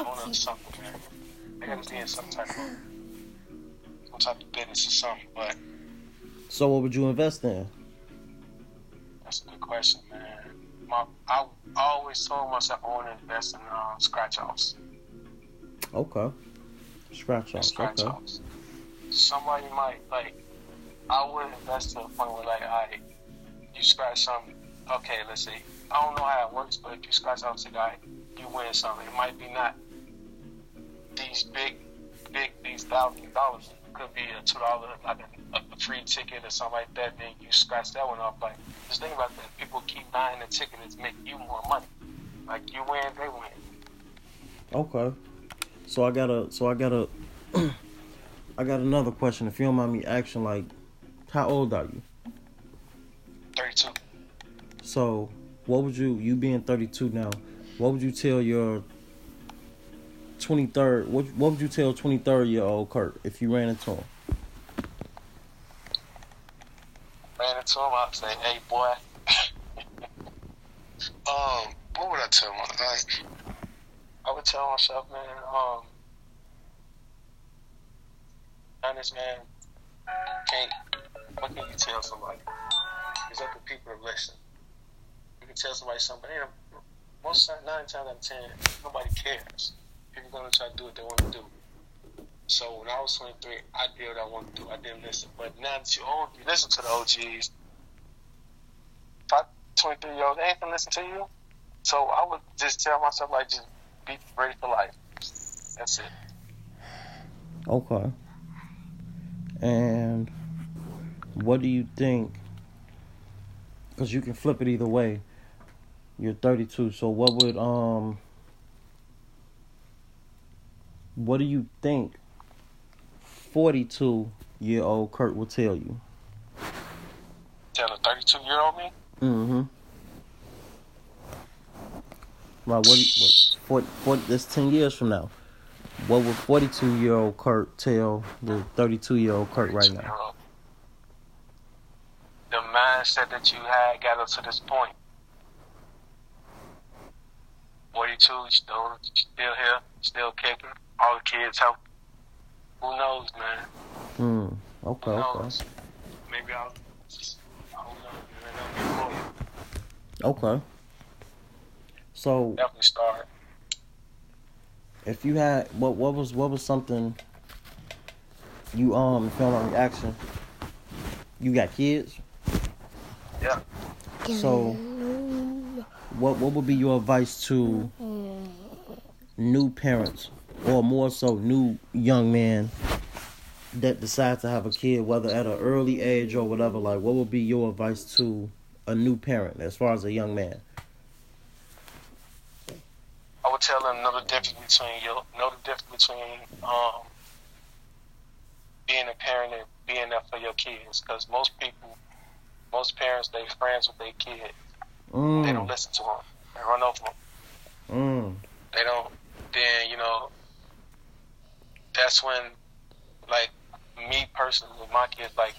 owner of something, man. Gotta be in some type of some type of business or something. But So what would you invest in? that's a good question, man. My I, I always told myself I want to invest in uh, scratch offs. Okay. Scratch offs. Scratch Okay. offs. Somebody might like. I would invest to the point where like, all right, you scratch something. Okay, let's see. I don't know how it works, but if you scratch off to guy, you win something. It might be not these big, big, these thousand dollars. Could be a two dollar, like a, a free ticket or something like that. Then you scratch that one off. Like, just think about that. People keep buying the ticket to make you more money. Like you win, they win. Okay. So I got a so I got a I got another question. If you don't mind me asking, like, how old are you? Thirty-two. So what would you you being thirty two now, what would you tell your twenty third what what would you tell twenty third year old Kurt if you ran into him? ran into him, I'd say, hey, boy. um, what would I tell him? Like, I would tell myself, man, um, honest man, can't, what can you tell somebody? It's up to people to listen. You can tell somebody something, most nine times out of ten, nobody cares. People gonna try to do what they want to do. So when I was 23, I did what I wanted to do. I didn't listen. But now that you're old, you listen to the OGs. Five, 23 year olds, ain't gonna listen to you. So I would just tell myself, like, just be ready for life. That's it. Okay. And what do you think? Because you can flip it either way. You're 32, so what would um? What do you think? 42 year old Kurt will tell you. Tell a 32 year old me, Mm-hmm. Right. What? do you- What? 40, 40, that's ten years from now. What would forty-two year old Kurt tell the thirty-two year old Kurt right now? The mindset that you had got us to this point. 42, still, still here, still kicking. All the kids help. Who knows, man? Hmm. Okay. Okay. Maybe I'll. I don't know. Maybe I'll be lawyer. Okay. So, Definitely start. if you had what what was what was something you um if you don't mind me asking, you got kids. Yeah. So, what what would be your advice to new parents, or more so new young man that decides to have a kid, whether at an early age or whatever? Like, what would be your advice to a new parent as far as a young man? I would tell them know the difference between you know the difference between um, being a parent and being there for your kids. Because most people, most parents, they friends with their kids. They don't Mm, listen to them. They run over them. mm, They don't. Then you know, that's when, like me personally, with my kids, like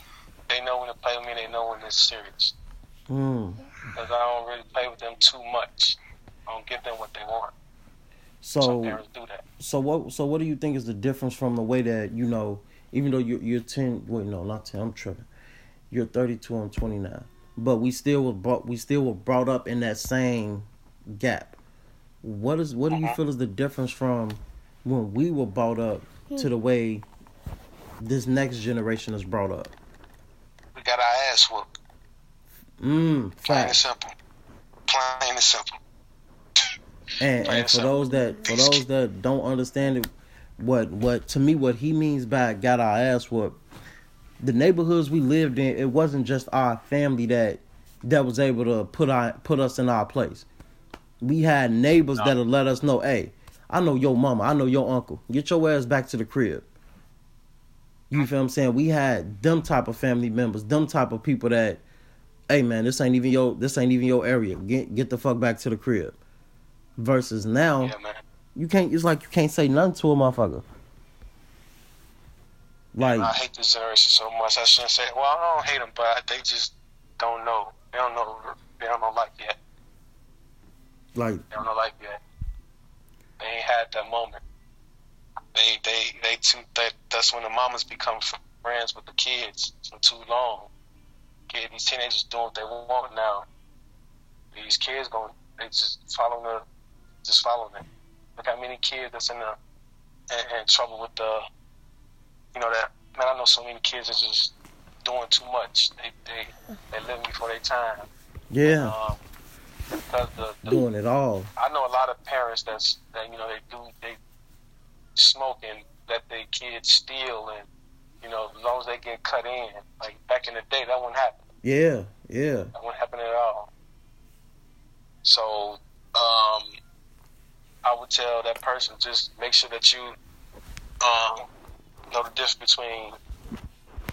they know when to play with me. They know when it's serious. mm. Because I don't really play with them too much. I don't give them what they want. So, parents do that. so what? So, what do you think is the difference from the way that you know, even though you're you're ten? Wait, no, not ten. I'm tripping. You're 32. I'm 29. But we still were brought. We still were brought up in that same gap. What is? What do you Mhm. feel is the difference from when we were brought up to the way this next generation is brought up? We got our ass whooped. Mm, Plain and fact. simple. Plain and simple. And, Plain and for simple. those that for those that don't understand it, what what to me what he means by got our ass whooped. The neighborhoods we lived in, it wasn't just our family that that was able to put our put us in our place. We had neighbors No. that'll let us know, hey, I know your mama, I know your uncle. Get your ass back to the crib. You feel what I'm saying? We had them type of family members, them type of people that, hey man, this ain't even your this ain't even your area. Get get the fuck back to the crib. Versus now, Yeah, man. you can't. It's like you can't say nothing to a motherfucker. Like, I hate this generation so much. I shouldn't say. Well, I don't hate them, but they just don't know. They don't know. They don't know life yet. like, They don't know life yet. They ain't had that moment. They they they too that that's when the mamas become friends with the kids for too long. Kid, these teenagers doing what they want now. These kids going they just following the just following it. Look how many kids that's in the in, in trouble with the you know that man. I know so many kids are just doing too much. They they they living before their time. Yeah. Um, because the, the Doing it all. I know a lot of parents that's that you know they do they smoke and let their kids steal and you know as long as they get cut in like back in the day that wouldn't happen Yeah. Yeah. that wouldn't happen at all. So um, I would tell that person just make sure that you um, know the difference between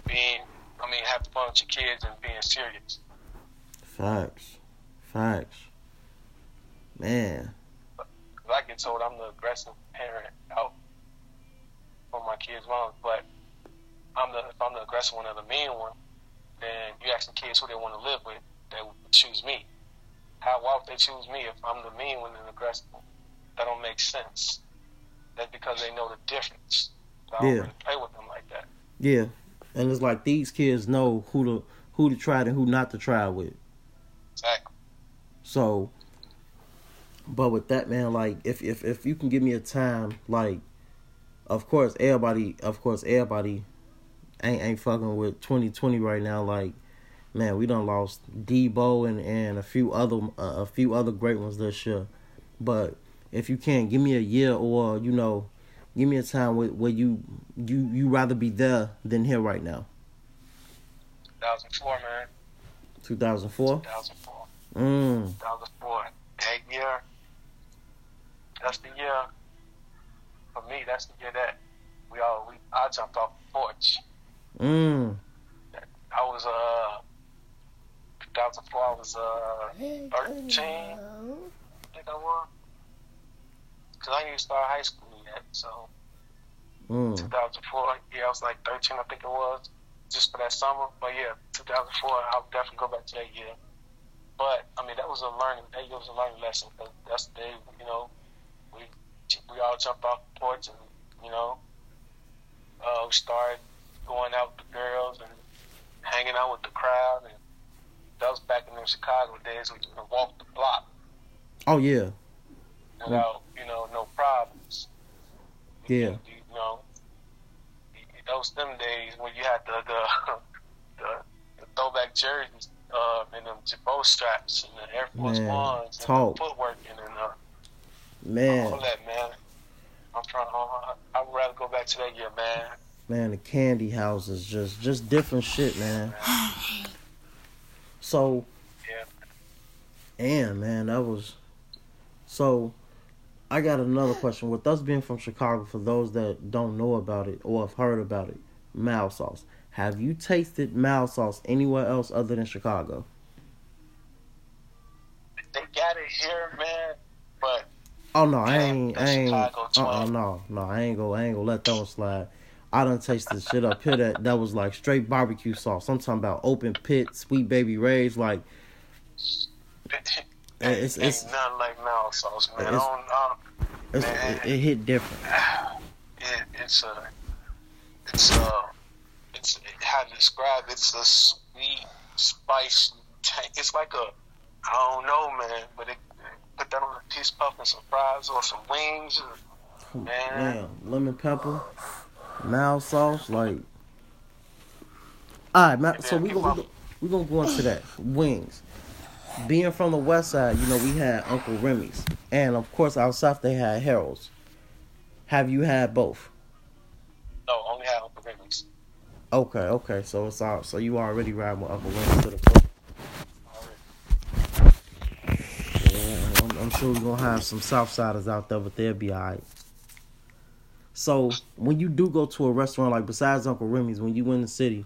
being I mean having fun with your kids and being serious. Facts. Facts. Man. I get told I'm the aggressive parent out for my kids' moms, but I'm the if I'm the aggressive one or the mean one, then you ask the kids who they want to live with, they would choose me. How why would they choose me if I'm the mean one and the aggressive one? That don't make sense. That's because they know the difference. So I don't Yeah. really play with them like that. Yeah. And it's like these kids know who to who to try and who not to try with. So, but with that man, like if if if you can give me a time, like, of course everybody, of course everybody, ain't ain't fucking with twenty twenty right now. Like, man, we done lost Debo and and a few other uh, a few other great ones this year. But if you can, give me a year or you know, give me a time where, where you you you rather be there than here right now. 2004, man. 2004. 2004. Mm. That was for that year. That's the year. For me, that's the year that we all we I jumped off the porch. Mm. I was uh 2004. I was uh 13. I think I was. Cause I didn't even start high school yet, so. Mm. 2004, yeah, I was like 13, I think it was, just for that summer. But yeah, 2004, I'll definitely go back to that year. But I mean, that was a learning. That was a learning lesson because that's the day. You know, we we all jumped off the porch and you know, uh, we started going out with the girls and hanging out with the crowd. And that was back in the Chicago days. We could walk the block Oh yeah. without you know no problems. Yeah. You know, those them days when you had the the the, the throwback jerseys uh, and them Jabot straps and the Air Force Man, Ones and talk. the footwork and then, uh, Man. all that, man. I'm trying. Uh, I would rather go back to that year, man. Man, the candy houses just just different shit, man. So Yeah. and man, that was so I got another question. With us being from Chicago, for those that don't know about it or have heard about it, mild sauce. Have you tasted mild sauce anywhere else other than Chicago? They got it here, man. But Oh no, I ain't, I ain't. Chicago Uh, uh no, no, I ain't go, I ain't go let that one slide. I done tasted shit up here that that was like straight barbecue sauce. I'm talking about open pit, Sweet Baby Ray's, like it, it's ain't it's nothing like mild sauce, man. I It's- don't, uh, it's it, it hit different. it, it's a, it's a, it's how to describe. It's a sweet, spicy. It's like a, I don't know, man. But it, put that on a pizza puff and some fries or some wings, and, man. Lemon pepper, mild sauce, like. All right, ma- so we gonna we gonna, go into that wings. Being from the west side, you know we had Uncle Remus, and of course out south they had Harold's. Have you had both? No, only Remus. Okay, okay, so it's all so you already ride with Uncle Remus to the foot. Yeah, I'm, I'm sure we're gonna have some Southsiders out there, but they'll be alright. So when you do go to a restaurant, like besides Uncle Remus, when you in the city,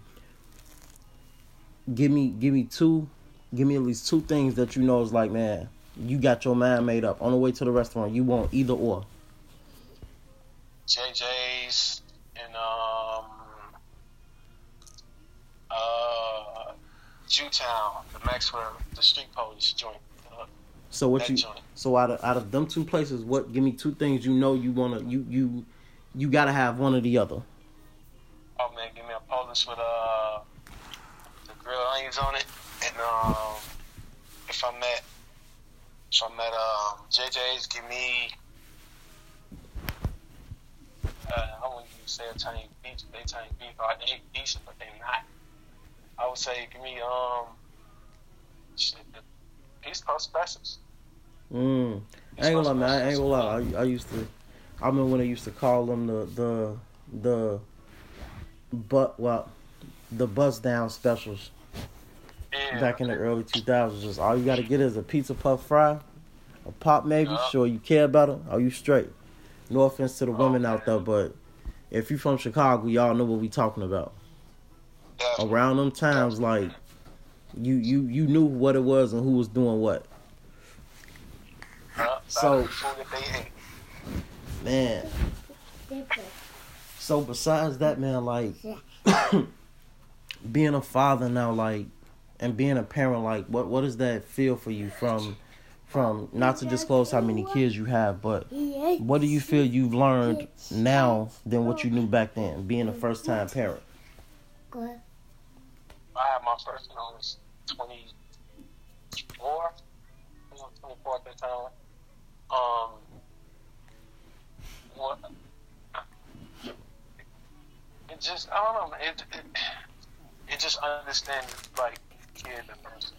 give me give me two, give me at least two things that you know is like, man, you got your mind made up on the way to the restaurant. You want either or. JJ's and um uh Jewtown, the Maxwell, the Street Polish joint. Uh, So what you? joint. So out of out of them two places, what? Give me two things you know you wanna you you you gotta have one or the other. Oh man, give me a Polish with uh the grilled onions on it, and um if I'm at if I'm at um JJ's, give me uh I wouldn't even say Italian beef, they tiny beef are they decent, but they not. I would say give me um shit the East Coast specials. Mm. I ain't gonna lie, man. I ain't gonna lie. I, I used to. I remember when I used to call them the the the but well the buzz down specials Yeah. back in the early 2000s. Just all you gotta get is a pizza puff fry, a pop maybe. Yeah. Sure, you care about it. Are you straight? No offense to the Oh, women out there, but if you from Chicago, y'all know what we talking about. Definitely. Around them times, like you you you knew what it was and who was doing what. Yeah, so- the food that they ate. Man. So besides that, man, like being a father now, like and being a parent, like what what does that feel for you from from not to disclose how many kids you have, but what do you feel you've learned now than what you knew back then, being a first time parent? I had my first one, I was 24, you know, 24 at that time. Um, what, it just, I don't know, it, it, it just understanding, like, kids at first.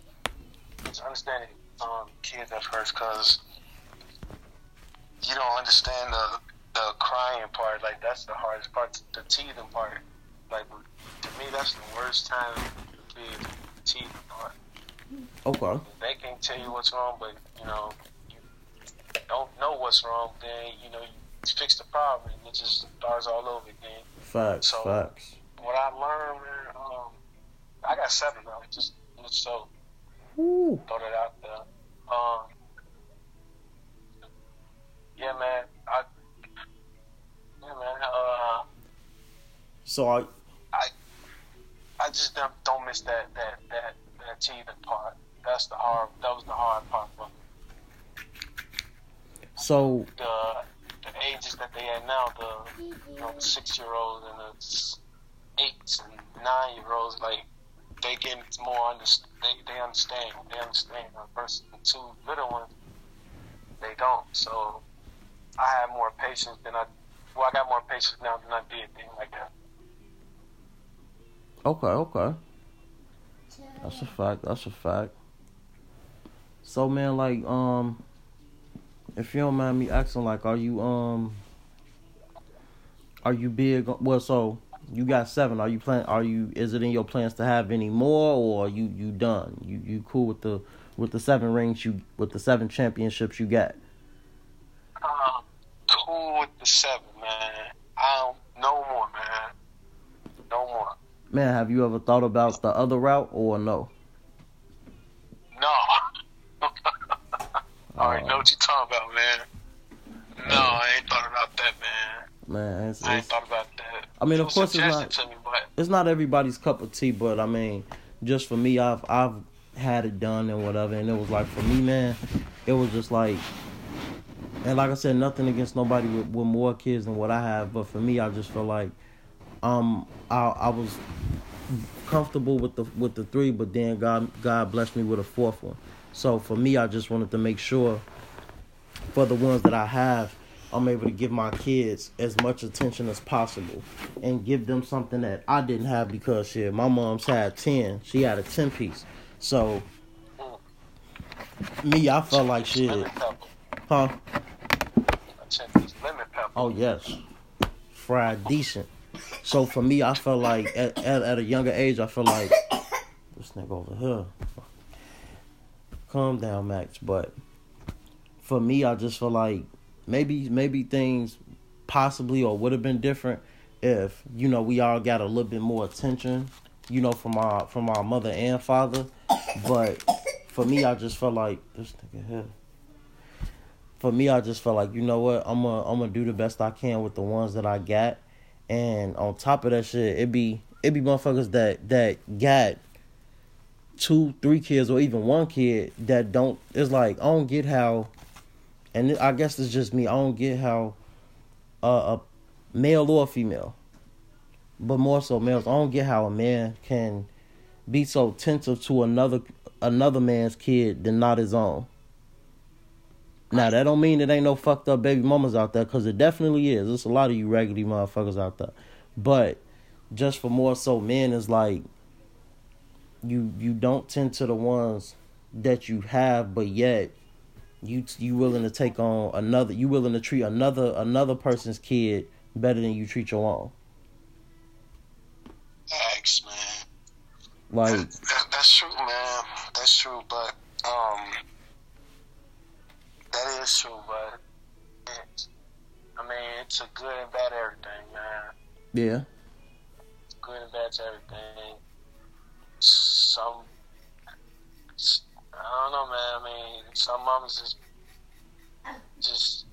It's understanding um, kids at first, because you don't understand the, the crying part, like, that's the hardest part, the teething part. Like, to me, that's the worst time to be the teething part. Okay. They can't tell you what's wrong, but you know, you don't know what's wrong. Then you know, you fix the problem, and it just starts all over again. Facts, So- facts. What I learned, man, um, I got seven now. Just, just so Woo. throw that out there. Um, yeah, man. I, yeah, man. Uh, So I I just don't, don't miss that that that that teething part. That's the hard. That was the hard part. But so the the ages that they at now, the you know the six year olds and the eight and nine year olds, like they get more under, they they understand. They understand. Versus the two little ones, they don't. So I have more patience than I. Well, I got more patience now than I did then like that. Okay, okay. That's a fact. That's a fact. So man, like, um, if you don't mind me asking, like, are you um, are you big? Well, so you got seven. Are you plan? Are you? Is it in your plans to have any more, or you you done? You you cool with the with the seven rings you with the seven championships you got? Um, cool with the seven, man. I don't, no more, man. No more. Man, have you ever thought about the other route or no? No. I already know what you're talking about, man. No, I ain't thought about that, man. Man, it's, I ain't it's, thought about that. I mean, It of course it's not. Me, it's not everybody's cup of tea, but I mean, just for me, I've I've had it done and whatever, and it was like for me, man, it was just like, and like I said, nothing against nobody with, with more kids than what I have, but for me, I just feel like, um, I I was comfortable with the with the three, but then God God blessed me with a fourth one, so for me, I just wanted to make sure, for the ones that I have. I'm able to give my kids as much attention as possible and give them something that I didn't have because shit, my mom's had ten. She had a ten piece. So me, I felt like shit. Huh? I checked this lemon pepper. Oh yes. Fried decent. So for me I felt like at, at, at a younger age I felt like this nigga over here. Calm down, Max. But for me I just feel like maybe maybe things possibly or would have been different if, you know, we all got a little bit more attention, you know, from our from our mother and father. But for me I just felt like this nigga here for me, I just felt like you know what, I'm gonna I'm gonna do the best I can with the ones that I got, and on top of that shit, it be it be motherfuckers that that got two, three kids, or even one kid that don't. It's like I don't get how, and I guess it's just me. I don't get how, uh, a male or a female, but more so males. I don't get how a man can be so attentive to another another man's kid than not his own. Now that don't mean it ain't no fucked up baby mamas out there, cause it definitely is. There's a lot of you raggedy motherfuckers out there, but just for more so men is like you you don't tend to the ones that you have, but yet you you willing to take on another. You willing to treat another another person's kid better than you treat your own. Thanks, man. Like that, that, that's true, man. That's true, but um, that is true, but it's, I mean, it's a good and bad everything, man. Yeah. Good and bad to everything. Some, I don't know, man. I mean, some mamas just, just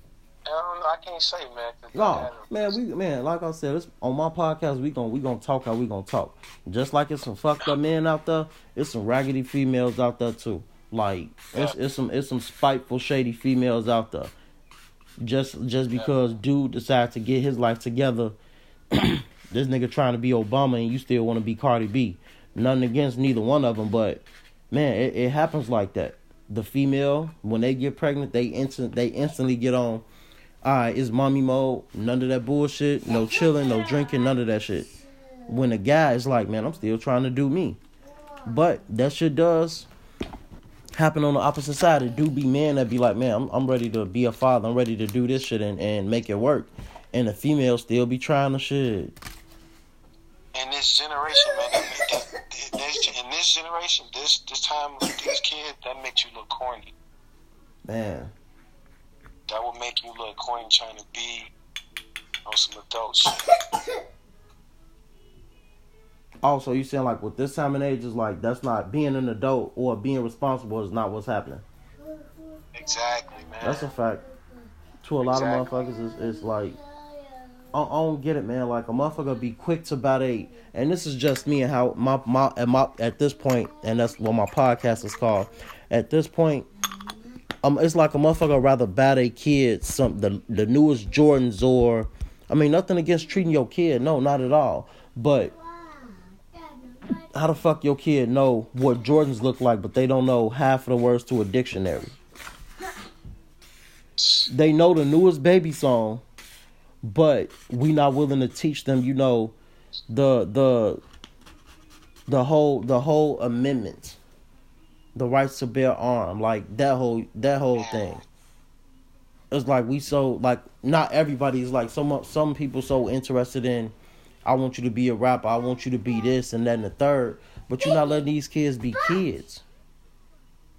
I don't know. I can't say, man. No, man, we man, like I said, it's, on my podcast, we gonna we gonna talk how we gonna talk. Just like it's some fucked up men out there, it's some raggedy females out there too. Like it's it's some it's some spiteful, shady females out there. Just just because dude decided to get his life together, this nigga trying to be Obama and you still want to be Cardi B. Nothing against neither one of them, but man, it, it happens like that. The female when they get pregnant, they instant they instantly get on all right, it's mommy mode. None of that bullshit. No chilling, no drinking, none of that shit. When a guy is like, man, I'm still trying to do me. But that shit does happen on the opposite side. It do be men that be like, man, I'm, I'm ready to be a father. I'm ready to do this shit and, and make it work. And the females still be trying to shit. In this generation, man, in this generation, this this time with these kids, that makes you look corny. Man that would make you look corny trying to be on some adult shit. Also, you saying like with this time and age is like that's not being an adult or being responsible is not what's happening. Exactly, man. That's a fact. To a lot exactly. of motherfuckers, it's, it's like I, I don't get it, man. Like a motherfucker be quick to about eight, and this is just me and how my my at my at this point, and that's what my podcast is called. At this point, um, it's like a motherfucker rather buy a kid some the the newest Jordans or, I mean nothing against treating your kid, no, not at all. But how the fuck your kid know what Jordans look like, but they don't know half of the words to a dictionary? They know the newest baby song, but we not willing to teach them. You know, the the the whole the whole amendment the rights to bear arm, like that whole that whole thing. It's like we so like not everybody's like some some people so interested in I want you to be a rapper, I want you to be this and that and the third, but you're not letting these kids be kids.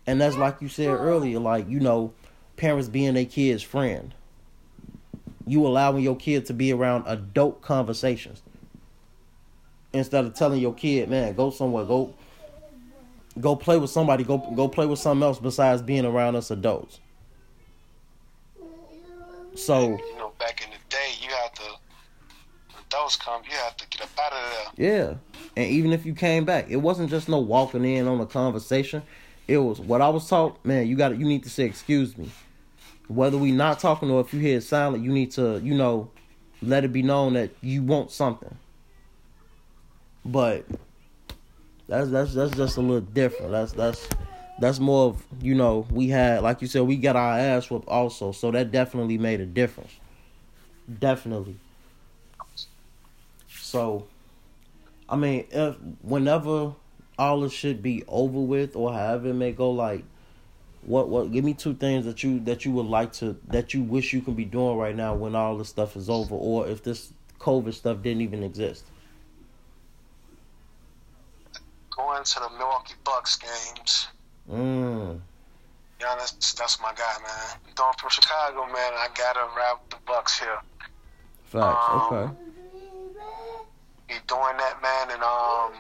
And that's like you said earlier, like, you know, parents being a kid's friend. You allowing your kid to be around adult conversations. Instead of telling your kid, man, go somewhere, go go play with somebody. Go go play with something else besides being around us adults. So you know, back in the day, you had to come, you had to get up out of there. Yeah, and even if you came back, it wasn't just no walking in on a conversation. It was what I was taught. Man, you got you need to say excuse me, whether we not talking or if you hear silent, you need to you know let it be known that you want something. But that's that's that's just a little different. That's that's that's more of you know we had like you said we got our ass whooped also, so that definitely made a difference. Definitely. So, I mean, if whenever all this should be over with or however it may go, like what what give me two things that you that you would like to that you wish you can be doing right now when all this stuff is over, or if this COVID stuff didn't even exist going to the Milwaukee Bucks games. Mm. Yeah, that's that's my guy, man. I'm from Chicago, man. I gotta rap the Bucks here. Facts. Um, okay. He doing that, man, and um,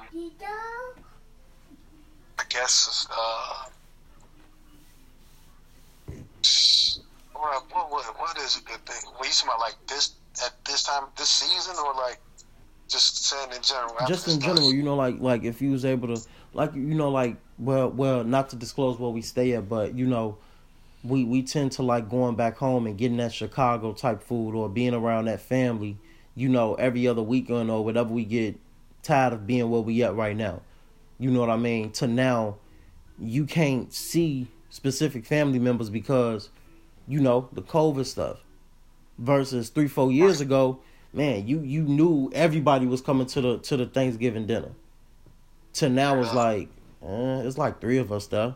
I guess uh, what what what, what is a good thing? What you talking about, like this at this time this season, or like just saying in general. Just in general, you know, like like if you was able to, like you know, like well, well, not to disclose where we stay at, but you know, we we tend to like going back home and getting that Chicago type food or being around that family. You know, every other weekend or whatever we get tired of being where we at right now. You know what I mean? To now, you can't see specific family members because, you know, the COVID stuff. Versus three, four years ago, man, you you knew everybody was coming to the to the Thanksgiving dinner. To now it's like, eh, it's like three of us though.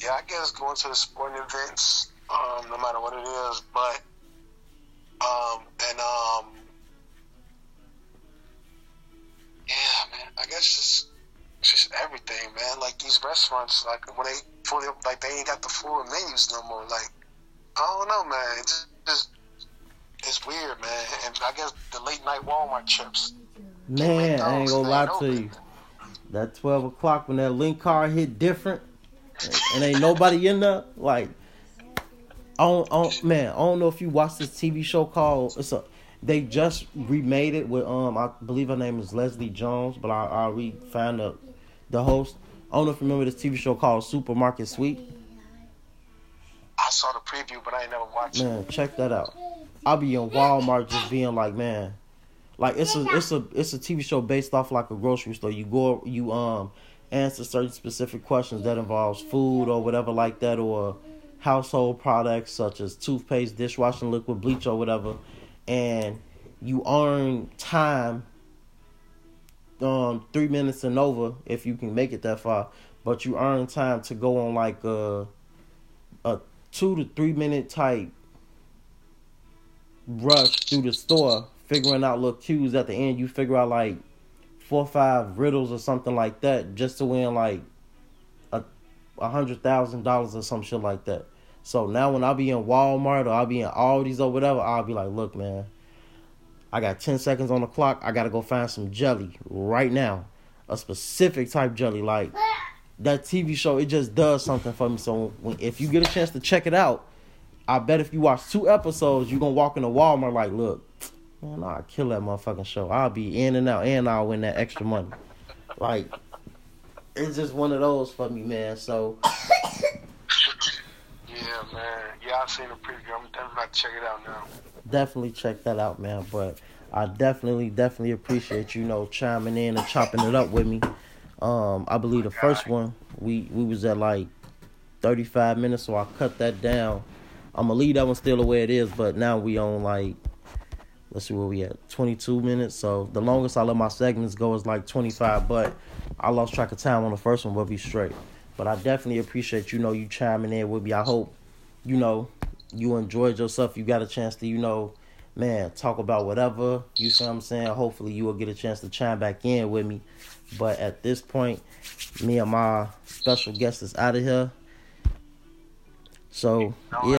Yeah, I guess going to the sporting events, um, no matter what it is, but um, and um, yeah, man, I guess just just everything, man. Like these restaurants, like when they fully, like they ain't got the full menus no more. Like I don't know, man. It's just it's weird, man. And I guess the late night Walmart trips. Man, I ain't gonna lie to you. That twelve o'clock when that link car hit different, and ain't nobody in there. Like, I don't, I don't, man, I don't know if you watched this TV show called. It's a. They just remade it with um. I believe her name is Leslie Jones, but I I re find the the host. I don't know if you remember this TV show called Supermarket Sweep. I saw the preview, but I ain't never watched it. Man, check that out. I'll be in Walmart just being like, man, like it's a it's a it's a TV show based off like a grocery store. You go you um answer certain specific questions that involves food or whatever like that or household products such as toothpaste, dishwashing liquid, bleach or whatever, and you earn time um three minutes and over if you can make it that far, but you earn time to go on like a a two to three minute type rush through the store, figuring out little cues at the end. You figure out like four or five riddles or something like that just to win like a hundred thousand dollars or some shit like that. So now when I be in Walmart or I'll be in Aldi's or whatever, I'll be like, look, man, I got ten seconds on the clock. I gotta go find some jelly right now, a specific type jelly. Like that TV show, it just does something for me. So when, if you get a chance to check it out, I bet if you watch two episodes, you're gonna walk into Walmart like, look, man, I'll kill that motherfucking show. I'll be in and out, and I'll win that extra money. Like, it's just one of those for me, man. So, Yeah, man. Yeah, I've seen the preview. I'm definitely about to check it out now. definitely check that out, man. But I definitely, definitely appreciate you, know chiming in and chopping it up with me. Um, I believe the first one we we was at like 35 minutes, so I cut that down. I'm gonna leave that one still the way it is, but now we on like let's see where we at 22 minutes. So the longest I let my segments go is like 25, but I lost track of time on the first one. We'll be straight. But I definitely appreciate you know you chiming in with me. I hope you know you enjoyed yourself. You got a chance to you know man talk about whatever you see what I'm saying. Hopefully you will get a chance to chime back in with me. But at this point, me and my special guest is out of here. So yeah.